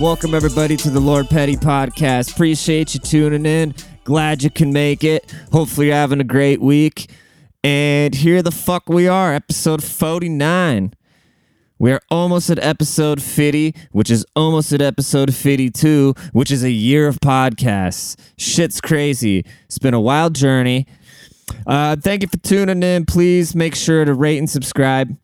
Welcome, everybody, to the Lord Petty podcast. Appreciate you tuning in. Glad you can make it. Hopefully, you're having a great week. And here the fuck we are, episode 49. We're almost at episode 50, which is almost at episode 52, which is a year of podcasts. Shit's crazy. It's been a wild journey. Uh, thank you for tuning in. Please make sure to rate and subscribe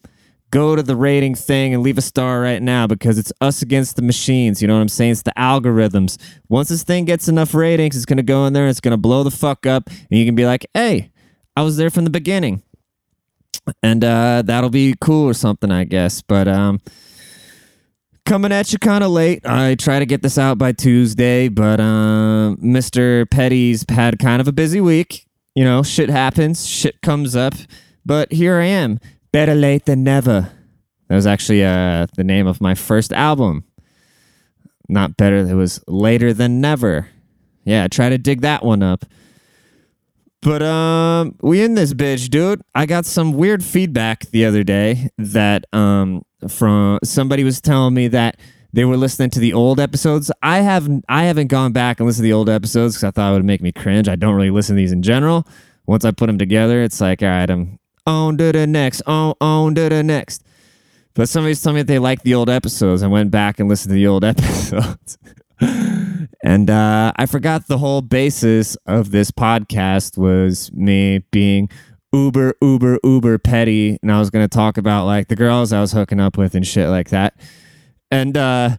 go to the rating thing and leave a star right now because it's us against the machines. You know what I'm saying? It's the algorithms. Once this thing gets enough ratings, it's going to go in there, and it's going to blow the fuck up, and you can be like, hey, I was there from the beginning. And uh, that'll be cool or something, I guess. But um, coming at you kind of late. I try to get this out by Tuesday, but Mr. Petty's had kind of a busy week. You know, shit happens, shit comes up. But here I am Better late than never. That was actually uh, the name of my first album. Not better, it was later than never. Yeah, try to dig that one up. But um, we in this bitch, dude. I got some weird feedback the other day that um from somebody was telling me that they were listening to the old episodes. I haven't I haven't gone back and listened to the old episodes because I thought it would make me cringe. I don't really listen to these in general. Once I put them together, it's like, all right, I'm on to the next, on, on to the next. But somebody's telling me that they like the old episodes. I went back and listened to the old episodes. And uh, I forgot the whole basis of this podcast was me being uber, uber, uber petty. And I was going to talk about like the girls I was hooking up with and shit like that. And uh,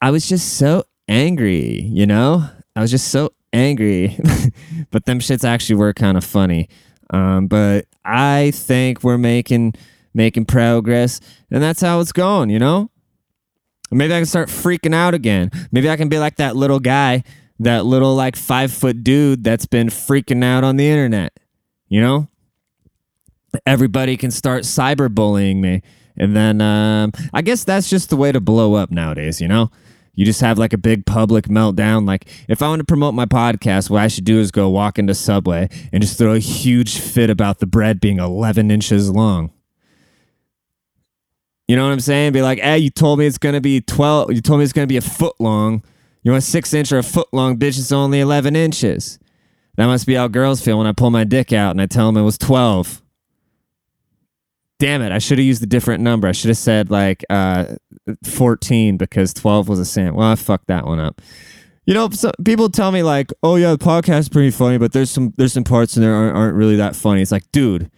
I was just so angry, you know? I was just so angry. but them shits actually were kind of funny. Um, but I think we're making making progress, and that's how it's going. You know. Maybe I can start freaking out again. Maybe I can be like that little guy, that little like five foot dude that's been freaking out on the internet. You know. Everybody can start cyberbullying me, and then um, I guess that's just the way to blow up nowadays. You know you just have like a big public meltdown. Like, if I want to promote my podcast, what I should do is go walk into Subway and just throw a huge fit about the bread being 11 inches long. You know what I'm saying? Be like, hey, you told me it's to be 12, you told me it's to be a foot long. You want a six inch or a foot long, bitch, it's only 11 inches. That must be how girls feel when I pull my dick out and I tell them it was 12 damn it, I should have used a different number. I should have said like uh, 14 because 12 was a cent. Well, I fucked that one up. You know, so people tell me like, "Oh yeah, the podcast is pretty funny, but there's some there's some parts in there aren't, aren't really that funny." It's like, dude,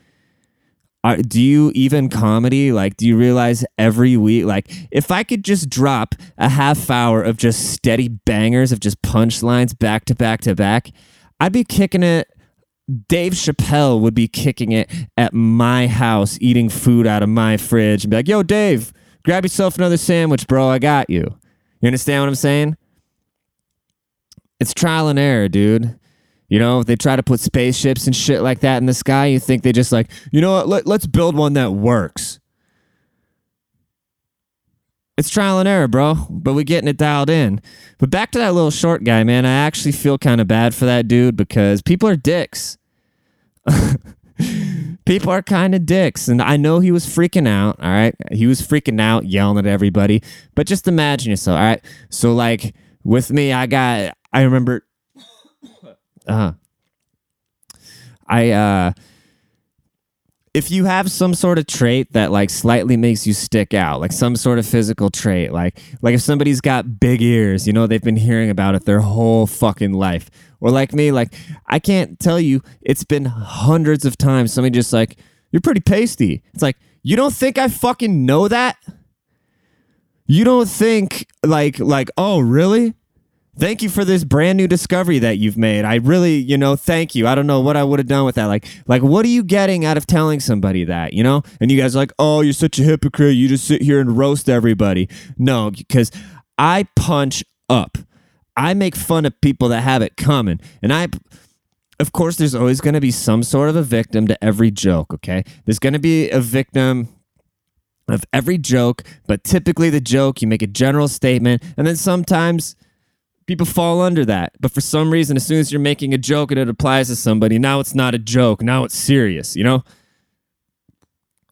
are, do you even comedy? Like, do you realize every week, like, if I could just drop a half hour of just steady bangers of just punchlines back to back to back, I'd be kicking it Dave Chappelle would be kicking it at my house, eating food out of my fridge, and be like, "Yo, Dave, grab yourself another sandwich, bro. I got you." You understand what I'm saying? It's trial and error, dude. You know, they try to put spaceships and shit like that in the sky, you think they just like, you know what? Let, let's build one that works. It's trial and error, bro, but we're getting it dialed in. But back to that little short guy, man. I actually feel kind of bad for that dude because people are dicks. people are kind of dicks. And I know he was freaking out. All right. He was freaking out, yelling at everybody. But just imagine yourself. All right. So, like, with me, I got, I remember, uh, I, uh, if you have some sort of trait that like slightly makes you stick out like some sort of physical trait like like if somebody's got big ears you know they've been hearing about it their whole fucking life. Or like me like i can't tell you it's been hundreds of times somebody just like you're pretty pasty. It's like you don't think i fucking know that? You don't think like like oh really thank you for this brand new discovery that you've made. I really, you know, thank you. I don't know what I would have done with that. Like, like what are you getting out of telling somebody that, you know? And you guys are like, oh, you're such a hypocrite. You just sit here and roast everybody. No, because I punch up. I make fun of people that have it coming. And I of course there's always going to be some sort of a victim to every joke, okay? There's going to be a victim of every joke, but typically the joke you make a general statement and then sometimes People fall under that. But for some reason, as soon as you're making a joke and it applies to somebody, now it's not a joke. Now it's serious, you know?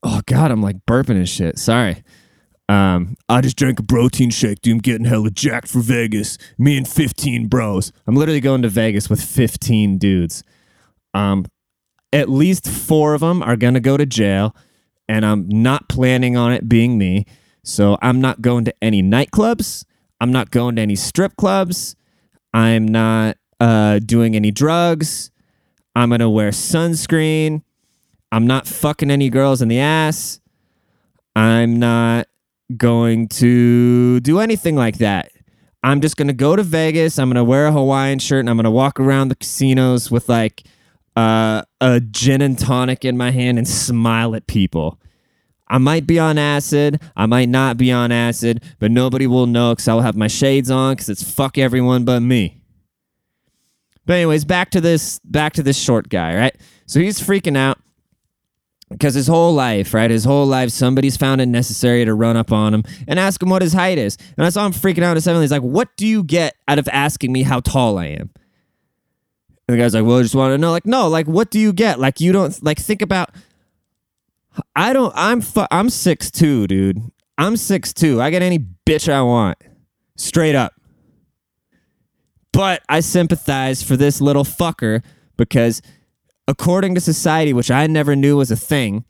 Oh, God, I'm like burping and shit. Sorry. Um, I just drank a protein shake, dude. I'm getting hella jacked for Vegas. Me and 15 bros. I'm literally going to Vegas with 15 dudes. Um, at least four of them are going to go to jail, and I'm not planning on it being me. So I'm not going to any nightclubs. I'm not going to any strip clubs. I'm not uh, doing any drugs. I'm going to wear sunscreen. I'm not fucking any girls in the ass. I'm not going to do anything like that. I'm just going to go to Vegas. I'm going to wear a Hawaiian shirt and I'm going to walk around the casinos with like uh, a gin and tonic in my hand and smile at people. I might be on acid. I might not be on acid, but nobody will know because I'll have my shades on because it's fuck everyone but me. But anyways, back to this back to this short guy, right? So he's freaking out because his whole life, right? His whole life, somebody's found it necessary to run up on him and ask him what his height is. And I saw him freaking out at seven. He's like, "What do you get out of asking me how tall I am?" And the guy's like, "Well, I just want to know." Like, no, like, what do you get? Like, you don't like think about. I don't. I'm fu- I'm six two, dude. I'm six two. I get any bitch I want, straight up. But I sympathize for this little fucker because according to society, which I never knew was a thing,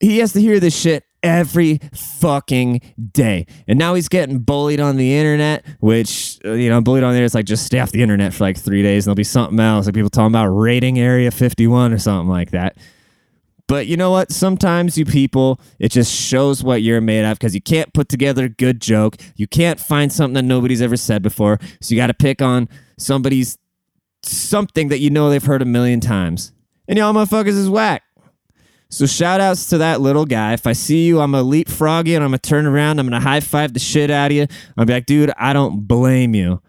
he has to hear this shit every fucking day. And now he's getting bullied on the internet, which, uh, you know, bullied on there, it's like just stay off the internet for like three days and there'll be something else. Like people talking about rating Area 51 or something like that. But you know what? Sometimes you people, it just shows what you're made of because you can't put together a good joke. You can't find something that nobody's ever said before. So you got to pick on somebody's something that you know they've heard a million times. And y'all motherfuckers is whack. So shout outs to that little guy. If I see you, I'm gonna leapfrog you and I'm gonna turn around, I'm gonna high five the shit out of you. I'll be like, dude, I don't blame you.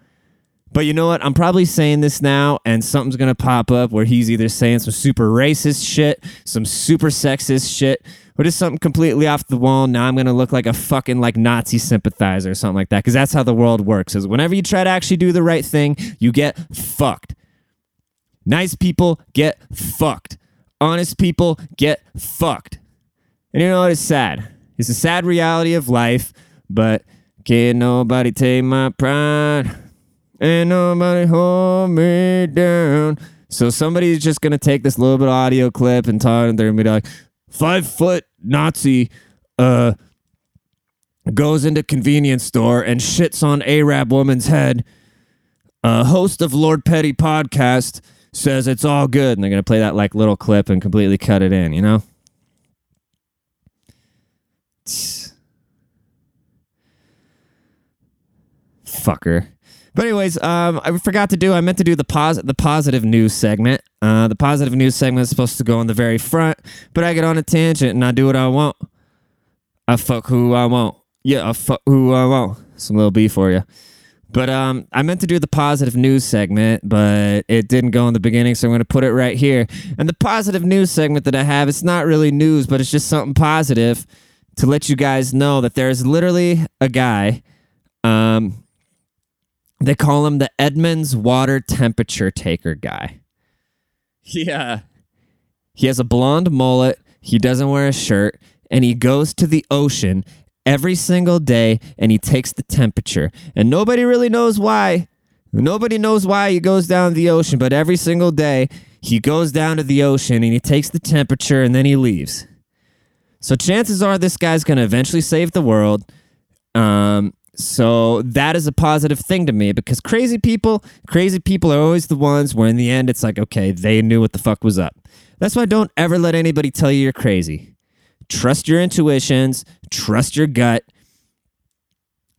But you know what? I'm probably saying this now, and something's gonna pop up where he's either saying some super racist shit, some super sexist shit, or just something completely off the wall. Now I'm gonna look like a fucking like Nazi sympathizer or something like that. Because that's how the world works. Is whenever you try to actually do the right thing, you get fucked. Nice people get fucked. Honest people get fucked. And you know what? It's sad. It's a sad reality of life, but can't nobody take my pride. Ain't nobody hold me down. So somebody's just gonna take this little bit of audio clip and talk, and they're gonna be like, five foot Nazi uh goes into convenience store and shits on Arab woman's head. A host of Lord Petty podcast says it's all good, and they're gonna play that like little clip and completely cut it in, you know? Fucker. But anyways, um, I forgot to do. I meant to do the pos- the positive news segment. Uh, the positive news segment is supposed to go on the very front, but I get on a tangent and I do what I want. I fuck who I want. Yeah, I fuck who I want. Some little B for you. But um, I meant to do the positive news segment, but it didn't go in the beginning, so I'm going to put it right here. And the positive news segment that I have, it's not really news, but it's just something positive to let you guys know that there's literally a guy. Um, they call him the Edmonds water temperature taker guy. Yeah. He has a blonde mullet. He doesn't wear a shirt. And he goes to the ocean every single day and he takes the temperature. And nobody really knows why. Nobody knows why he goes down to the ocean, but every single day he goes down to the ocean and he takes the temperature and then he leaves. So chances are this guy's going to eventually save the world. Um, so that is a positive thing to me because crazy people, crazy people are always the ones where in the end it's like, okay, they knew what the fuck was up. That's why don't ever let anybody tell you you're crazy. Trust your intuitions, trust your gut,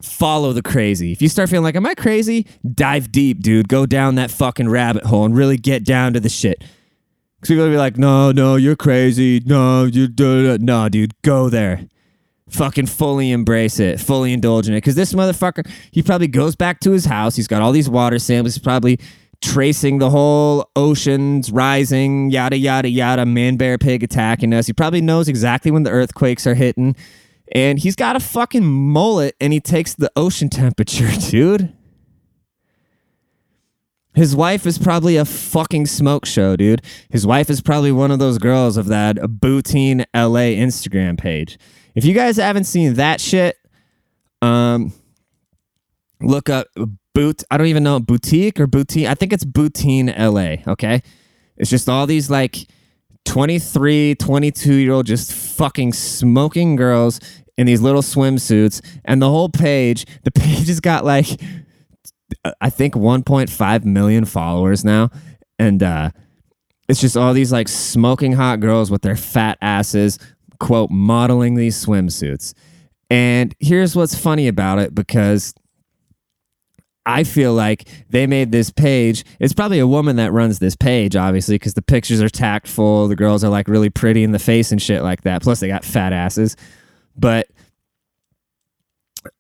follow the crazy. If you start feeling like, am I crazy? Dive deep, dude. Go down that fucking rabbit hole and really get down to the shit. Because people will be like, no, no, you're crazy. No, you do No, dude, go there. Fucking fully embrace it, fully indulge in it. Because this motherfucker, he probably goes back to his house. He's got all these water samples. He's probably tracing the whole oceans rising, yada, yada, yada, man, bear, pig attacking us. He probably knows exactly when the earthquakes are hitting. And he's got a fucking mullet and he takes the ocean temperature, dude. His wife is probably a fucking smoke show, dude. His wife is probably one of those girls of that Boutine LA Instagram page. If you guys haven't seen that shit, um, look up boot. I don't even know boutique or boutique. I think it's Boutine LA. Okay, it's just all these like 23, 22 year old just fucking smoking girls in these little swimsuits, and the whole page. The page has got like I think 1.5 million followers now, and uh, it's just all these like smoking hot girls with their fat asses, quote, modeling these swimsuits. And here's what's funny about it because I feel like they made this page. It's probably a woman that runs this page, obviously, because the pictures are tactful. The girls are like really pretty in the face and shit like that. Plus, they got fat asses. But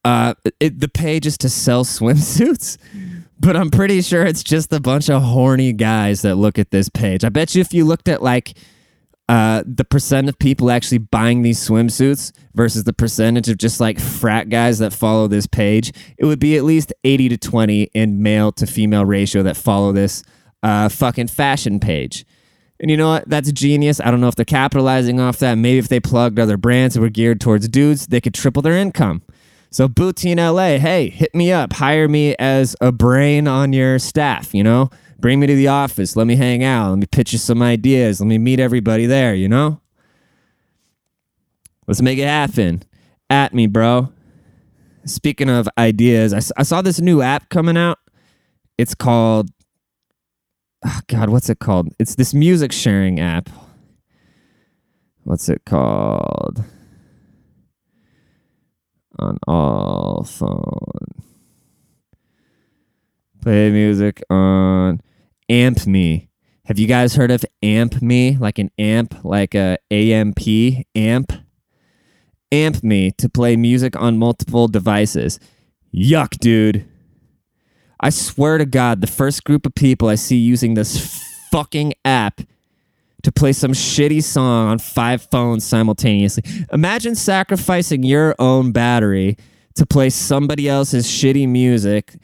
uh, it, the page is to sell swimsuits, but I'm pretty sure it's just a bunch of horny guys that look at this page. I bet you if you looked at like uh, the percent of people actually buying these swimsuits versus the percentage of just like frat guys that follow this page, it would be at least 80 to 20 in male to female ratio that follow this uh, fucking fashion page. And you know what? That's genius. I don't know if they're capitalizing off that. Maybe if they plugged other brands that were geared towards dudes, they could triple their income. So Boutine LA, hey, hit me up. Hire me as a brain on your staff, you know? Bring me to the office. Let me hang out. Let me pitch you some ideas. Let me meet everybody there, you know? Let's make it happen. At me, bro. Speaking of ideas, I, I saw this new app coming out. It's called, oh God, what's it called? It's this music sharing app. What's it called? on all phone. Play music on Amp Me. Have you guys heard of Amp Me? Like an amp, like a AMP amp? Amp Me to play music on multiple devices. Yuck, dude. I swear to God, the first group of people I see using this fucking app to play some shitty song on five phones simultaneously. Imagine sacrificing your own battery to play somebody else's shitty music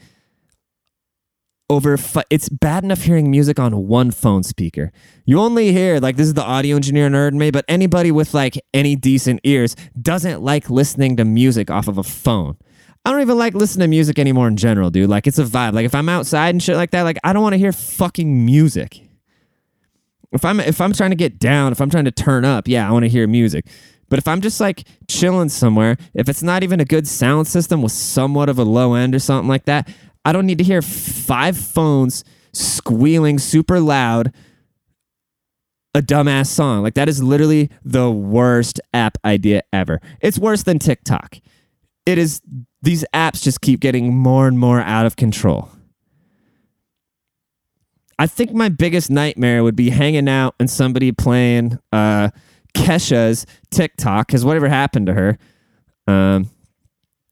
over fi- it's bad enough hearing music on one phone speaker. You only hear like this is the audio engineer nerd in me, but anybody with like any decent ears doesn't like listening to music off of a phone. I don't even like listening to music anymore in general, dude. Like it's a vibe. Like if I'm outside and shit like that, like I don't want to hear fucking music. If I'm if I'm trying to get down, if I'm trying to turn up, yeah, I want to hear music. But if I'm just like chilling somewhere, if it's not even a good sound system with somewhat of a low end or something like that, I don't need to hear five phones squealing super loud a dumbass song. Like that is literally the worst app idea ever. It's worse than TikTok. It is these apps just keep getting more and more out of control. I think my biggest nightmare would be hanging out and somebody playing uh, Kesha's TikTok because whatever happened to her. Um,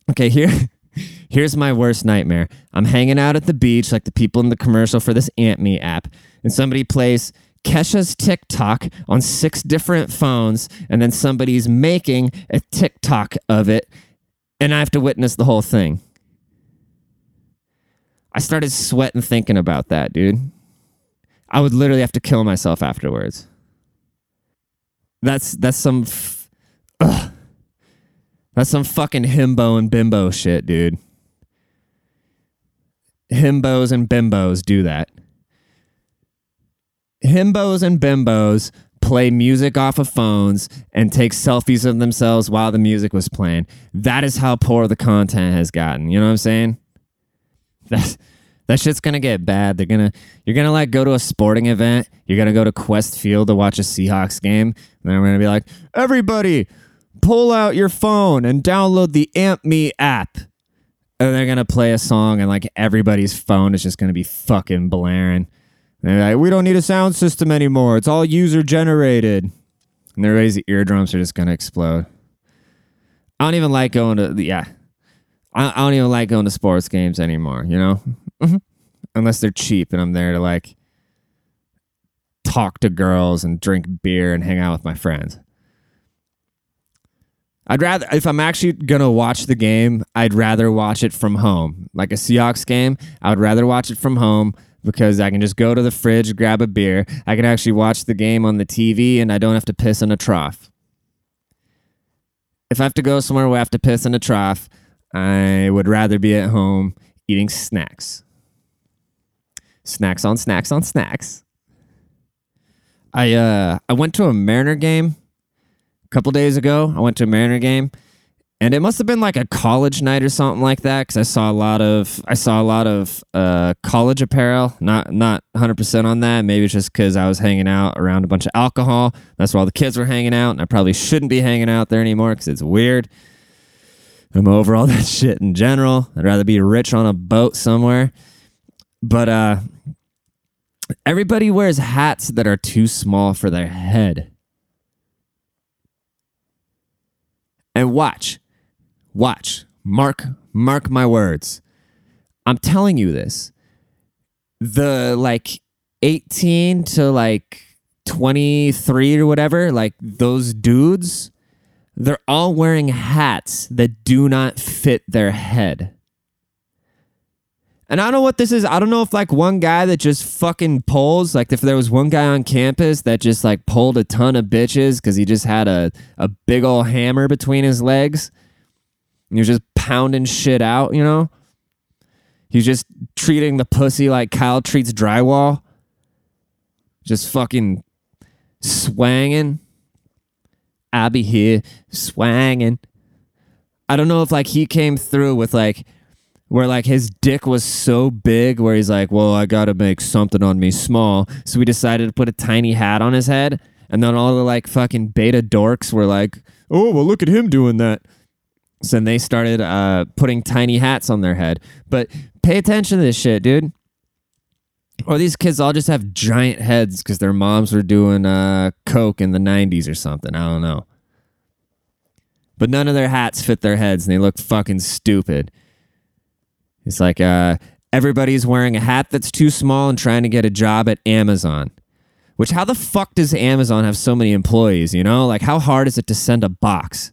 okay, here, here's my worst nightmare. I'm hanging out at the beach like the people in the commercial for this Amp Me app, and somebody plays Kesha's TikTok on six different phones, and then somebody's making a TikTok of it, and I have to witness the whole thing. I started sweating thinking about that, dude. I would literally have to kill myself afterwards. That's that's some f-. That's some fucking himbo and bimbo shit, dude. Himbos and bimbos do that. Himbos and bimbos play music off of phones and take selfies of themselves while the music was playing. That is how poor the content has gotten. You know what I'm saying? That's that shit's gonna get bad. They're gonna you're gonna like go to a sporting event. You're gonna go to Qwest Field to watch a Seahawks game, and then we're gonna be like, everybody, pull out your phone and download the Amp Me app. And they're gonna play a song, and like everybody's phone is just gonna be fucking blaring. And they're like, we don't need a sound system anymore. It's all user generated. And everybody's eardrums are just gonna explode. I don't even like going to yeah. I, I don't even like going to sports games anymore. You know, mm-hmm. unless they're cheap and I'm there to like talk to girls and drink beer and hang out with my friends. I'd rather if I'm actually gonna watch the game, I'd rather watch it from home. Like a Seahawks game, I would rather watch it from home because I can just go to the fridge, grab a beer. I can actually watch the game on the TV and I don't have to piss in a trough. If I have to go somewhere where I have to piss in a trough, I would rather be at home eating snacks. Snacks on snacks on snacks. I uh I went to a Mariner game couple days ago. I went to a Mariner game and it must have been like a college night or something like that because I saw a lot of I saw a lot of uh, college apparel. Not not 100 percent on that. Maybe it's just because I was hanging out around a bunch of alcohol. That's where all the kids were hanging out, and I probably shouldn't be hanging out there anymore because it's weird. I'm over all that shit in general. I'd rather be rich on a boat somewhere. But uh, everybody wears hats that are too small for their head. And watch, watch, mark, mark my words. I'm telling you this. The like 18 to like 23 or whatever, like those dudes, they're all wearing hats that do not fit their head. And I don't know what this is. I don't know if like one guy that just fucking pulls, like if there was one guy on campus that just like pulled a ton of bitches because he just had a, a big old hammer between his legs. And he was just pounding shit out, you know? He's just treating the pussy like Kyle treats drywall. Just fucking swanging. I be here swanging. I don't know if like he came through with like where like his dick was so big where he's like, well, I gotta make something on me small. So we decided to put a tiny hat on his head. And then all the like fucking beta dorks were like, oh, well, look at him doing that. So then they started uh, putting tiny hats on their head. But pay attention to this shit, dude. Or these kids all just have giant heads because their moms were doing uh, coke in the 90s or something. I don't know. But none of their hats fit their heads and they look fucking stupid. It's like uh, everybody's wearing a hat that's too small and trying to get a job at Amazon. Which, how the fuck does Amazon have so many employees? You know, like how hard is it to send a box?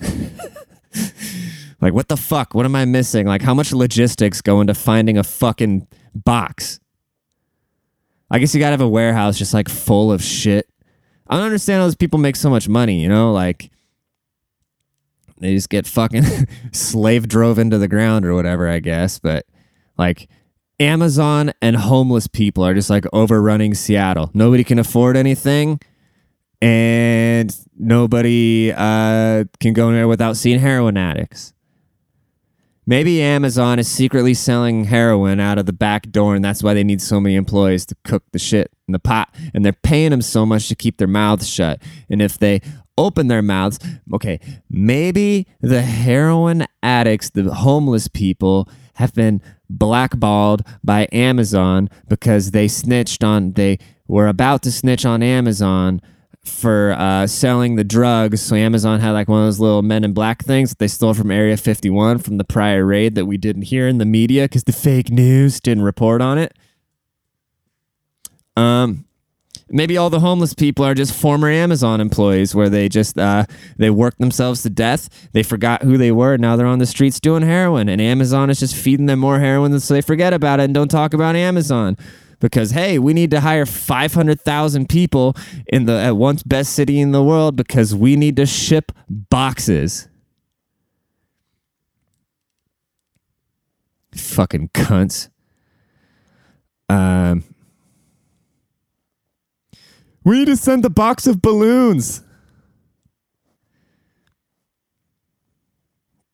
like, what the fuck? What am I missing? Like, how much logistics go into finding a fucking box? I guess you gotta have a warehouse just like full of shit. I don't understand how those people make so much money, you know? Like, they just get fucking slave drove into the ground or whatever, I guess. But like Amazon and homeless people are just like overrunning Seattle. Nobody can afford anything, and nobody uh, can go in there without seeing heroin addicts. Maybe Amazon is secretly selling heroin out of the back door, and that's why they need so many employees to cook the shit in the pot. And they're paying them so much to keep their mouths shut. And if they open their mouths. Okay, maybe the heroin addicts, the homeless people, have been blackballed by Amazon because they snitched on, they were about to snitch on Amazon for uh, selling the drugs. So Amazon had like one of those little men in black things that they stole from Area 51 from the prior raid that we didn't hear in the media because the fake news didn't report on it. Um, maybe all the homeless people are just former Amazon employees where they just uh, they worked themselves to death. They forgot who they were. Now they're on the streets doing heroin, and Amazon is just feeding them more heroin so they forget about it and don't talk about Amazon. Because hey, we need to hire five hundred thousand people in the at once best city in the world because we need to ship boxes. Fucking cunts. Um. We need to send a box of balloons.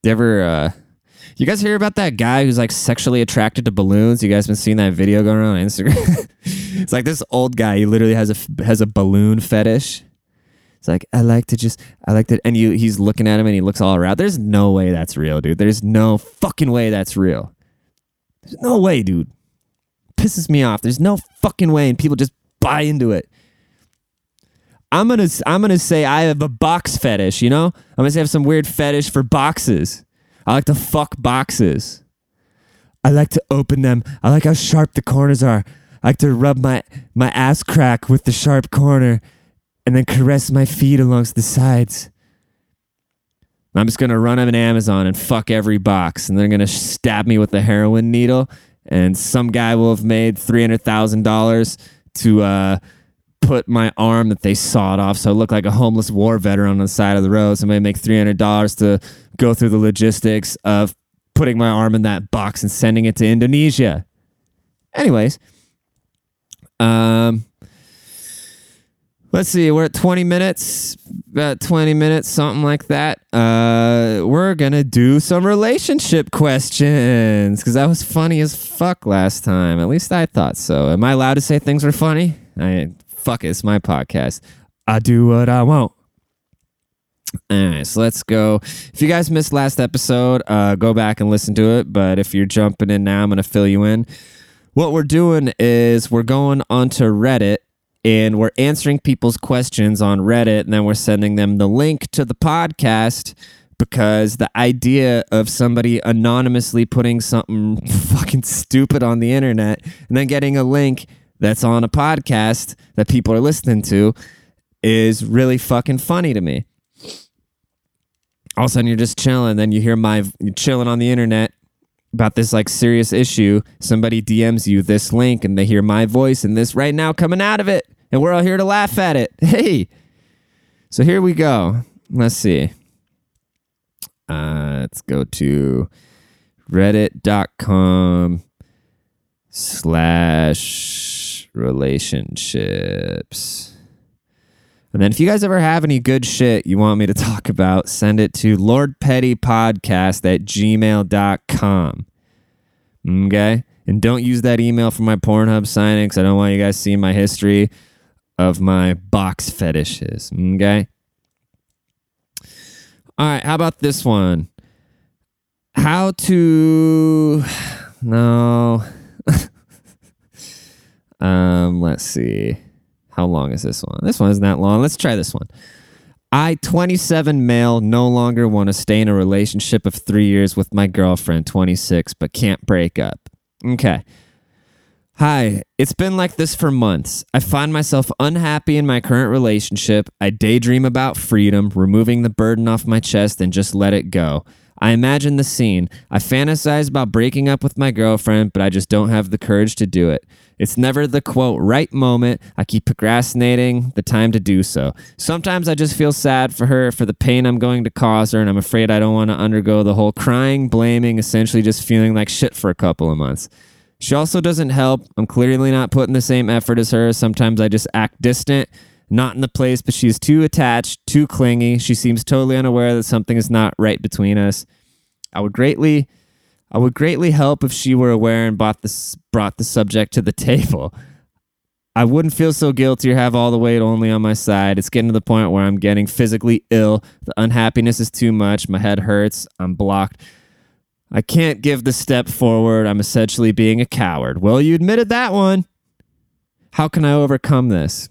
You ever, uh, you guys hear about that guy who's like sexually attracted to balloons? You guys been seeing that video going around on Instagram? it's like this old guy. He literally has a has a balloon fetish. It's like I like to just I like to, and you he's looking at him and he looks all around. There's no way that's real, dude. There's no fucking way that's real. There's no way, dude. Pisses me off. There's no fucking way, and people just buy into it. I'm gonna I'm gonna say I have a box fetish. You know, I'm gonna have some weird fetish for boxes. I like to fuck boxes. I like to open them. I like how sharp the corners are. I like to rub my my ass crack with the sharp corner, and then caress my feet along the sides. I'm just gonna run up an Amazon and fuck every box, and they're gonna stab me with a heroin needle, and some guy will have made three hundred thousand dollars to uh, put my arm that they sawed off, so I look like a homeless war veteran on the side of the road. Somebody make three hundred dollars to go through the logistics of putting my arm in that box and sending it to Indonesia. Anyways, um, let's see, we're at 20 minutes, about 20 minutes, something like that. Uh, we're gonna do some relationship questions because that was funny as fuck last time. At least I thought so. Am I allowed to say things were funny? I fuck it, it's my podcast. I do what I want. All right, so let's go. If you guys missed last episode, uh, go back and listen to it. But if you're jumping in now, I'm gonna fill you in. What we're doing is we're going onto Reddit and we're answering people's questions on Reddit, and then we're sending them the link to the podcast because the idea of somebody anonymously putting something fucking stupid on the internet and then getting a link that's on a podcast that people are listening to is really fucking funny to me. All of a sudden, you're just chilling, then you hear my chilling on the internet about this like serious issue. Somebody DMs you this link, and they hear my voice and this right now coming out of it and we're all here to laugh at it. Hey. So here we go. Let's see. Uh, let's go to reddit.com slash relationships. And then if you guys ever have any good shit you want me to talk about, send it to lordpettypodcast at gmail.com. Okay? And don't use that email for my Pornhub signing because I don't want you guys seeing my history of my box fetishes. Okay. All right. How about this one? How to. No. Um, let's see. How long is this one? This one isn't that long. Let's try this one. I, 27 male, no longer want to stay in a relationship of three years with my girlfriend, 26, but can't break up. Okay. Hi, it's been like this for months. I find myself unhappy in my current relationship. I daydream about freedom, removing the burden off my chest, and just let it go. I imagine the scene. I fantasize about breaking up with my girlfriend, but I just don't have the courage to do it. It's never the quote right moment. I keep procrastinating the time to do so. Sometimes I just feel sad for her for the pain I'm going to cause her, and I'm afraid I don't want to undergo the whole crying, blaming, essentially just feeling like shit for a couple of months. She also doesn't help. I'm clearly not putting the same effort as her. Sometimes I just act distant, not in the place, but she's too attached, too clingy. She seems totally unaware that something is not right between us. I would greatly I would greatly help if she were aware and brought this brought the subject to the table. I wouldn't feel so guilty or have all the weight only on my side. It's getting to the point where I'm getting physically ill. The unhappiness is too much. My head hurts. I'm blocked. I can't give the step forward. I'm essentially being a coward. Well, you admitted that one. How can I overcome this?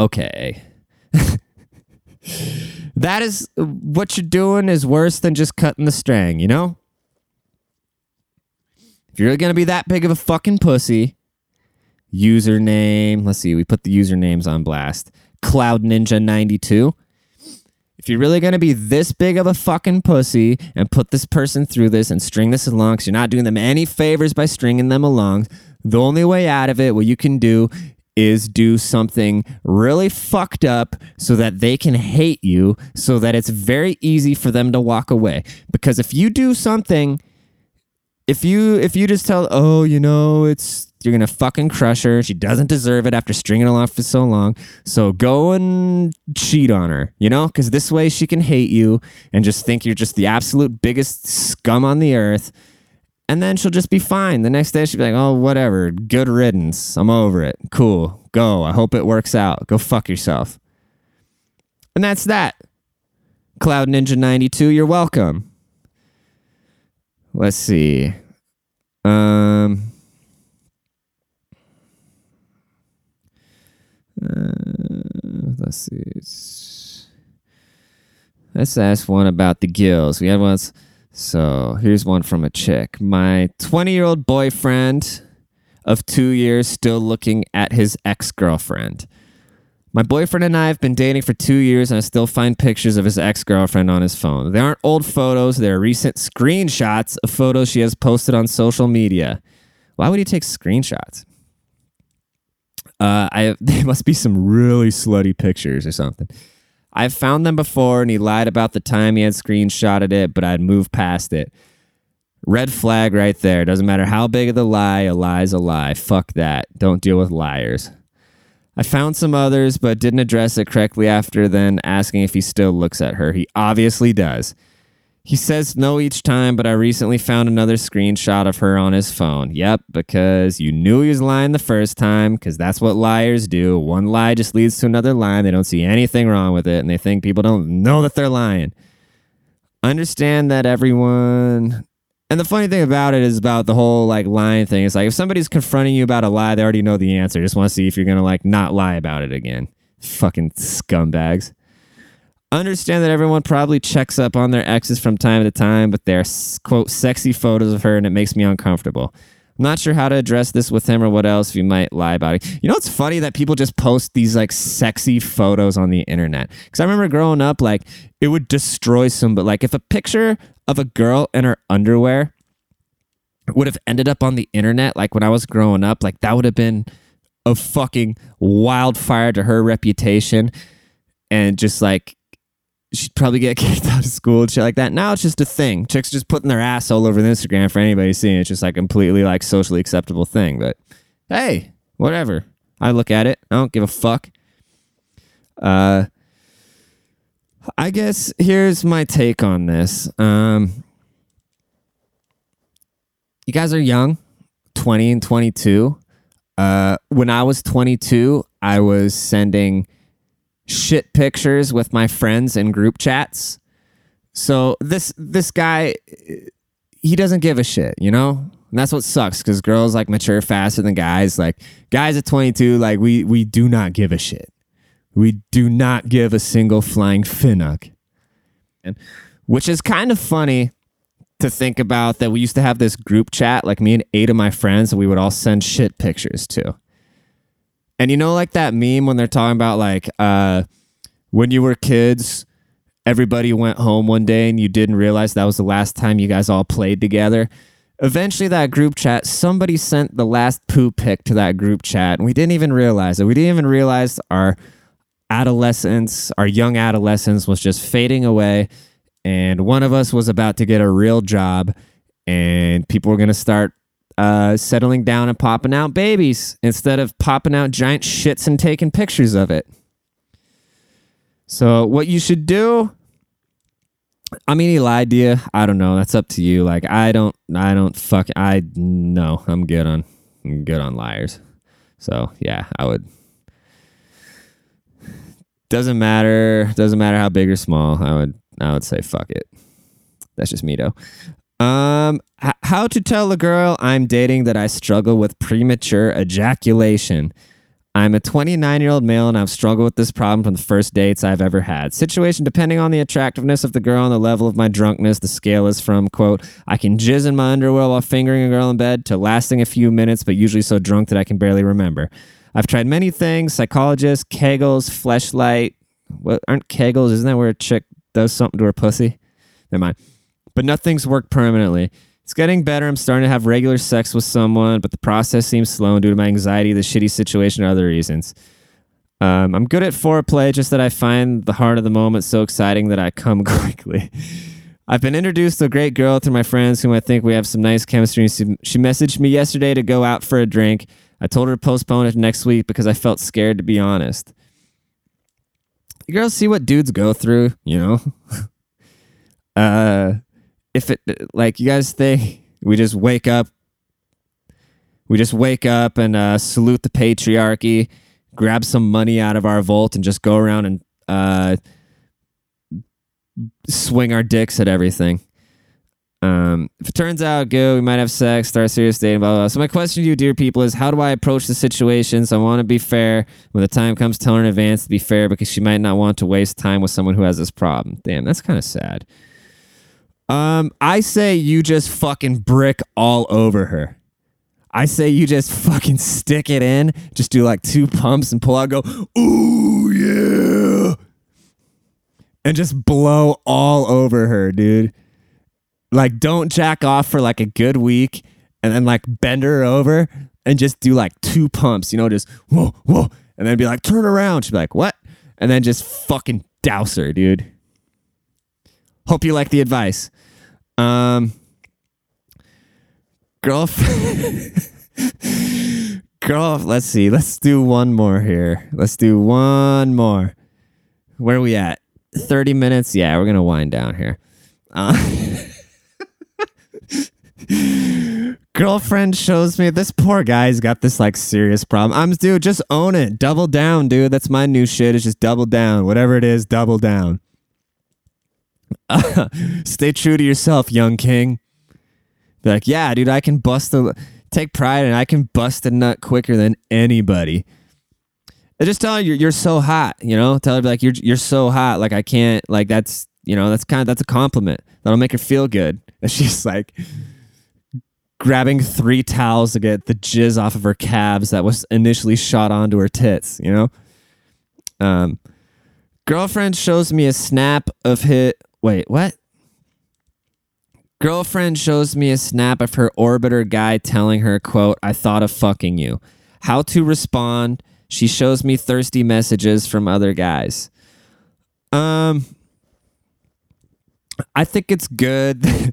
Okay. that is what you're doing is worse than just cutting the string, you know? If you're going to be that big of a fucking pussy, username, let's see, we put the usernames on blast. Cloud Ninja 92 if you're really going to be this big of a fucking pussy and put this person through this and string this along, because you're not doing them any favors by stringing them along, the only way out of it, what you can do is do something really fucked up so that they can hate you, so that it's very easy for them to walk away. Because if you do something, if you if you just tell, oh, you know, it's you're gonna fucking crush her. She doesn't deserve it after stringing along for so long. So go and cheat on her, you know, because this way she can hate you and just think you're just the absolute biggest scum on the earth. And then she'll just be fine. The next day she'll be like, oh, whatever. Good riddance. I'm over it. Cool. Go. I hope it works out. Go fuck yourself. And that's that. Cloud Ninja 92, you're welcome. Let's see. Um Uh, let's see. Let's ask one about the gills. We had ones. So here's one from a chick. My 20 year old boyfriend of two years still looking at his ex girlfriend. My boyfriend and I have been dating for two years, and I still find pictures of his ex girlfriend on his phone. They aren't old photos, they're recent screenshots of photos she has posted on social media. Why would he take screenshots? Uh, I there must be some really slutty pictures or something. I've found them before, and he lied about the time he had screenshotted it, but I'd moved past it. Red flag right there. Doesn't matter how big of the lie, a lie's a lie. Fuck that. Don't deal with liars. I found some others, but didn't address it correctly after then asking if he still looks at her. He obviously does. He says no each time, but I recently found another screenshot of her on his phone. Yep, because you knew he was lying the first time, because that's what liars do. One lie just leads to another lie. They don't see anything wrong with it, and they think people don't know that they're lying. Understand that everyone. And the funny thing about it is about the whole like lying thing. It's like if somebody's confronting you about a lie, they already know the answer. Just want to see if you're gonna like not lie about it again. Fucking scumbags understand that everyone probably checks up on their exes from time to time, but they're quote sexy photos of her and it makes me uncomfortable. I'm not sure how to address this with him or what else you might lie about it. You know, it's funny that people just post these like sexy photos on the internet. Because I remember growing up, like it would destroy some, but like if a picture of a girl in her underwear would have ended up on the internet, like when I was growing up, like that would have been a fucking wildfire to her reputation and just like she'd probably get kicked out of school and shit like that. Now it's just a thing. Chicks just putting their ass all over Instagram for anybody seeing. It's just like completely like socially acceptable thing. But hey, whatever. I look at it. I don't give a fuck. Uh, I guess here's my take on this. Um, you guys are young, 20 and 22. Uh, when I was 22, I was sending shit pictures with my friends in group chats. So this this guy he doesn't give a shit, you know? And that's what sucks because girls like mature faster than guys. Like guys at 22, like we we do not give a shit. We do not give a single flying finnuck. And which is kind of funny to think about that we used to have this group chat, like me and eight of my friends, that we would all send shit pictures to. And you know, like that meme when they're talking about like uh, when you were kids, everybody went home one day and you didn't realize that was the last time you guys all played together. Eventually, that group chat, somebody sent the last poo pic to that group chat, and we didn't even realize it. We didn't even realize our adolescence, our young adolescence was just fading away, and one of us was about to get a real job, and people were going to start uh, settling down and popping out babies instead of popping out giant shits and taking pictures of it. So, what you should do, I mean, he lied to you. I don't know. That's up to you. Like, I don't, I don't fuck, I, no, I'm good on, I'm good on liars. So, yeah, I would. Doesn't matter. Doesn't matter how big or small. I would, I would say fuck it. That's just me though. Um, h- how to tell a girl I'm dating that I struggle with premature ejaculation. I'm a 29 year old male and I've struggled with this problem from the first dates I've ever had. Situation depending on the attractiveness of the girl and the level of my drunkenness, the scale is from, quote, I can jizz in my underwear while fingering a girl in bed to lasting a few minutes, but usually so drunk that I can barely remember. I've tried many things psychologists, kegels, fleshlight. What aren't kegels? Isn't that where a chick does something to her pussy? Never mind but nothing's worked permanently. It's getting better. I'm starting to have regular sex with someone, but the process seems slow due to my anxiety, the shitty situation, or other reasons. Um, I'm good at foreplay, just that I find the heart of the moment so exciting that I come quickly. I've been introduced to a great girl through my friends whom I think we have some nice chemistry. She messaged me yesterday to go out for a drink. I told her to postpone it next week because I felt scared, to be honest. You girls see what dudes go through, you know? uh, if it like you guys think we just wake up we just wake up and uh, salute the patriarchy grab some money out of our vault and just go around and uh, swing our dicks at everything um, if it turns out good, we might have sex, start a serious dating, blah, blah, blah. So my question to you, dear people, is how do I approach the situation? So I want to be fair. When the time comes, tell her in advance to be fair because she might not want to waste time with someone who has this problem. Damn, that's kind of sad. Um, I say you just fucking brick all over her. I say you just fucking stick it in, just do like two pumps and pull out, go, ooh, yeah. And just blow all over her, dude. Like, don't jack off for like a good week and then like bend her over and just do like two pumps, you know, just whoa, whoa. And then be like, turn around. She'd be like, what? And then just fucking douse her, dude. Hope you like the advice. Um, girlfriend. Girl, let's see. Let's do one more here. Let's do one more. Where are we at? 30 minutes? Yeah, we're going to wind down here. Uh, girlfriend shows me this poor guy's got this like serious problem. I'm dude, just own it. Double down, dude. That's my new shit. It's just double down. Whatever it is, double down. Stay true to yourself, young king. Be like, yeah, dude, I can bust the take pride and I can bust a nut quicker than anybody. Just tell her you're, you're so hot, you know. Tell her like you're you're so hot, like I can't like that's you know that's kind of that's a compliment that'll make her feel good. And she's like grabbing three towels to get the jizz off of her calves that was initially shot onto her tits, you know. Um, girlfriend shows me a snap of hit. Wait, what? Girlfriend shows me a snap of her orbiter guy telling her, quote, I thought of fucking you. How to respond. She shows me thirsty messages from other guys. Um I think it's good.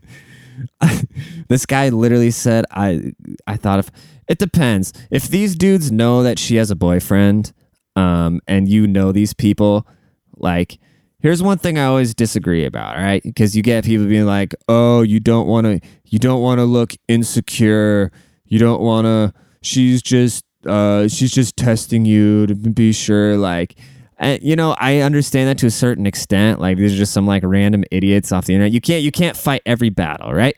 this guy literally said I I thought of it depends. If these dudes know that she has a boyfriend, um, and you know these people, like Here's one thing I always disagree about, right? Because you get people being like, "Oh, you don't want to you don't want to look insecure. You don't want to she's just uh she's just testing you to be sure like and you know, I understand that to a certain extent. Like these are just some like random idiots off the internet. You can't you can't fight every battle, right?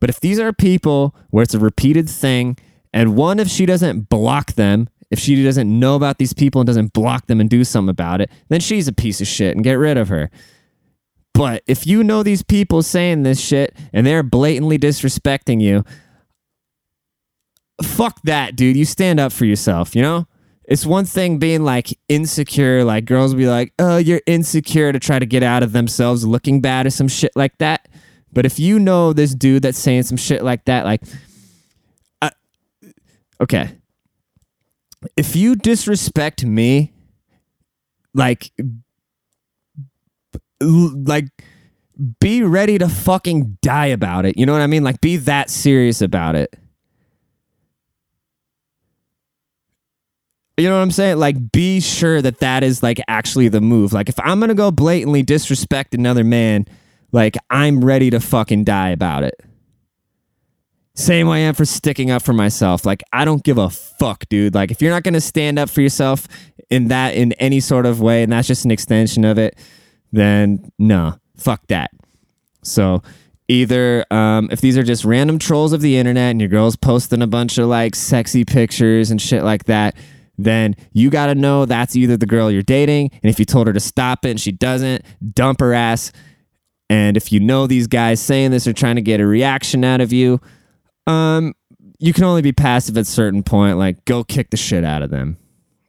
But if these are people where it's a repeated thing and one if she doesn't block them if she doesn't know about these people and doesn't block them and do something about it, then she's a piece of shit and get rid of her. But if you know these people saying this shit and they're blatantly disrespecting you, fuck that, dude. You stand up for yourself, you know? It's one thing being like insecure, like girls be like, oh, you're insecure to try to get out of themselves looking bad or some shit like that. But if you know this dude that's saying some shit like that, like, uh, okay, if you disrespect me, like, like, be ready to fucking die about it. You know what I mean? Like, be that serious about it. You know what I'm saying? Like, be sure that that is like actually the move. Like, if I'm gonna go blatantly disrespect another man, like, I'm ready to fucking die about it. Same way I am for sticking up for myself. Like I don't give a fuck, dude. Like if you're not gonna stand up for yourself in that in any sort of way, and that's just an extension of it, then no, fuck that. So either um, if these are just random trolls of the internet and your girl's posting a bunch of like sexy pictures and shit like that, then you got to know that's either the girl you're dating. And if you told her to stop it and she doesn't, dump her ass. And if you know these guys saying this are trying to get a reaction out of you, um, you can only be passive at a certain point. Like, go kick the shit out of them.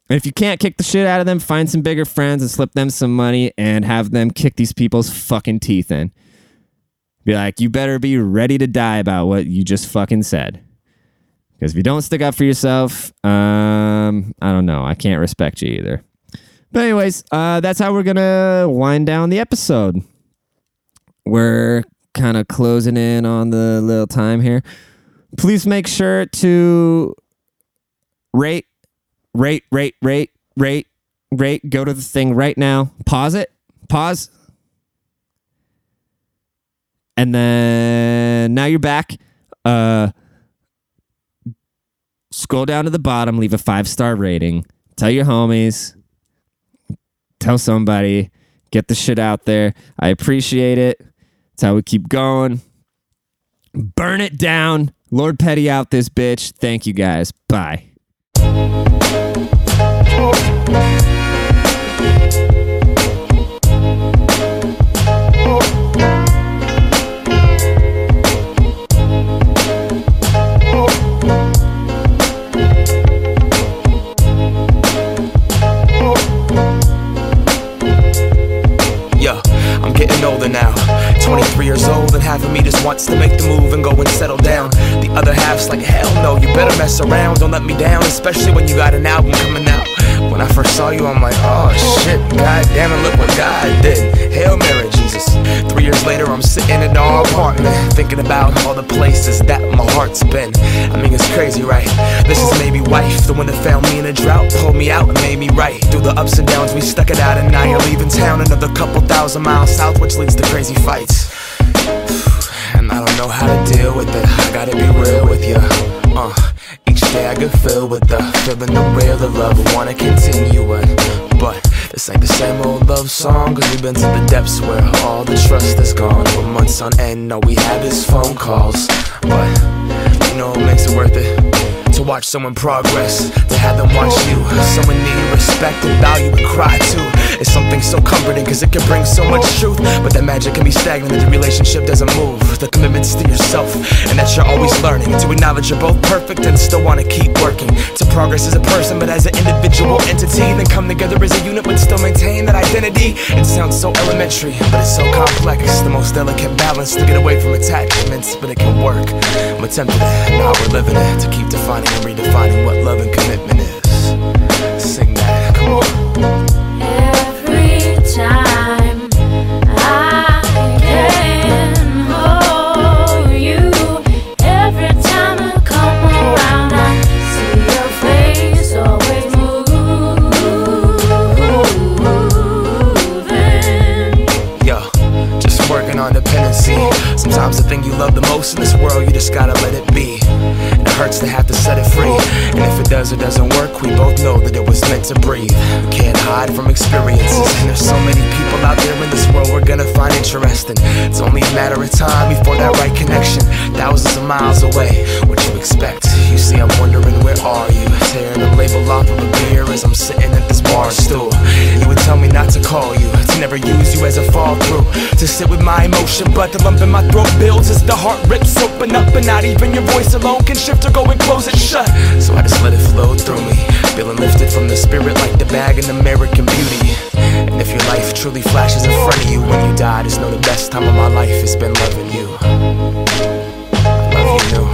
And if you can't kick the shit out of them, find some bigger friends and slip them some money and have them kick these people's fucking teeth in. Be like, you better be ready to die about what you just fucking said. Because if you don't stick up for yourself, um, I don't know. I can't respect you either. But anyways, uh, that's how we're gonna wind down the episode. We're kind of closing in on the little time here please make sure to rate, rate, rate, rate, rate, rate. Go to the thing right now. Pause it. Pause. And then now you're back. Uh, scroll down to the bottom, leave a five star rating. Tell your homies. Tell somebody. Get the shit out there. I appreciate it. That's how we keep going. Burn it down. Lord Petty out this bitch. Thank you guys. Bye. Yeah, I'm getting older now 23 years old, and half of me just wants to make the move and go and settle down. The other half's like, hell no, you better mess around, don't let me down, especially when you got an album coming out. When I first saw you, I'm like, oh shit, god damn it, look what God did. Hail Mary, Jesus. Three years later, I'm sitting in our apartment, thinking about all the places that my heart's been. I mean, it's crazy, right? This is maybe wife, the one that found me in a drought, pulled me out and made me right. Through the ups and downs, we stuck it out, and now you're leaving town another couple thousand miles south, which leads to crazy fights. And I don't know how to deal with it. I gotta be real with you. Uh, get filled with the feeling the real love. I wanna continue it. But this ain't the same old love song. Cause we've been to the depths where all the trust is gone. For months on end, all we have is phone calls. But you know what makes it worth it? To watch someone progress, to have them watch you. Someone need respect and value and cry too. It's something so comforting cause it can bring so much truth. But that magic can be stagnant if the relationship doesn't move. The commitment's to yourself and that you're always learning. To acknowledge you're both perfect and still wanna keep working. To progress as a person but as an individual entity. Then come together as a unit but still maintain that identity. It sounds so elementary, but it's so complex. The most delicate balance to get away from attachments, but it can work. I'm attempting it, now we're living it. To keep defining and redefining what love and commitment is. Thing you love the most in this world, you just gotta let it be. It hurts to have to set it free. And if it does or doesn't work, we both know that it was meant to breathe. We can't hide from experiences. And there's so many people out there in this world we're gonna find interesting. It's only a matter of time before that right connection. Thousands of miles away, what you expect? You see, I'm wondering where are you? Tearing the label off of a beer as I'm sitting at this bar stool. You would tell me not to call you, to never use you as a fall through, to sit with my emotion, but the lump in my throat builds as the heart rips open up, and not even your voice alone can shift or go and close it shut. So I just let it flow through me, feeling lifted from the spirit like the bag in American Beauty. And if your life truly flashes in front of you when you die, just know the best time of my life has been loving you. I love you.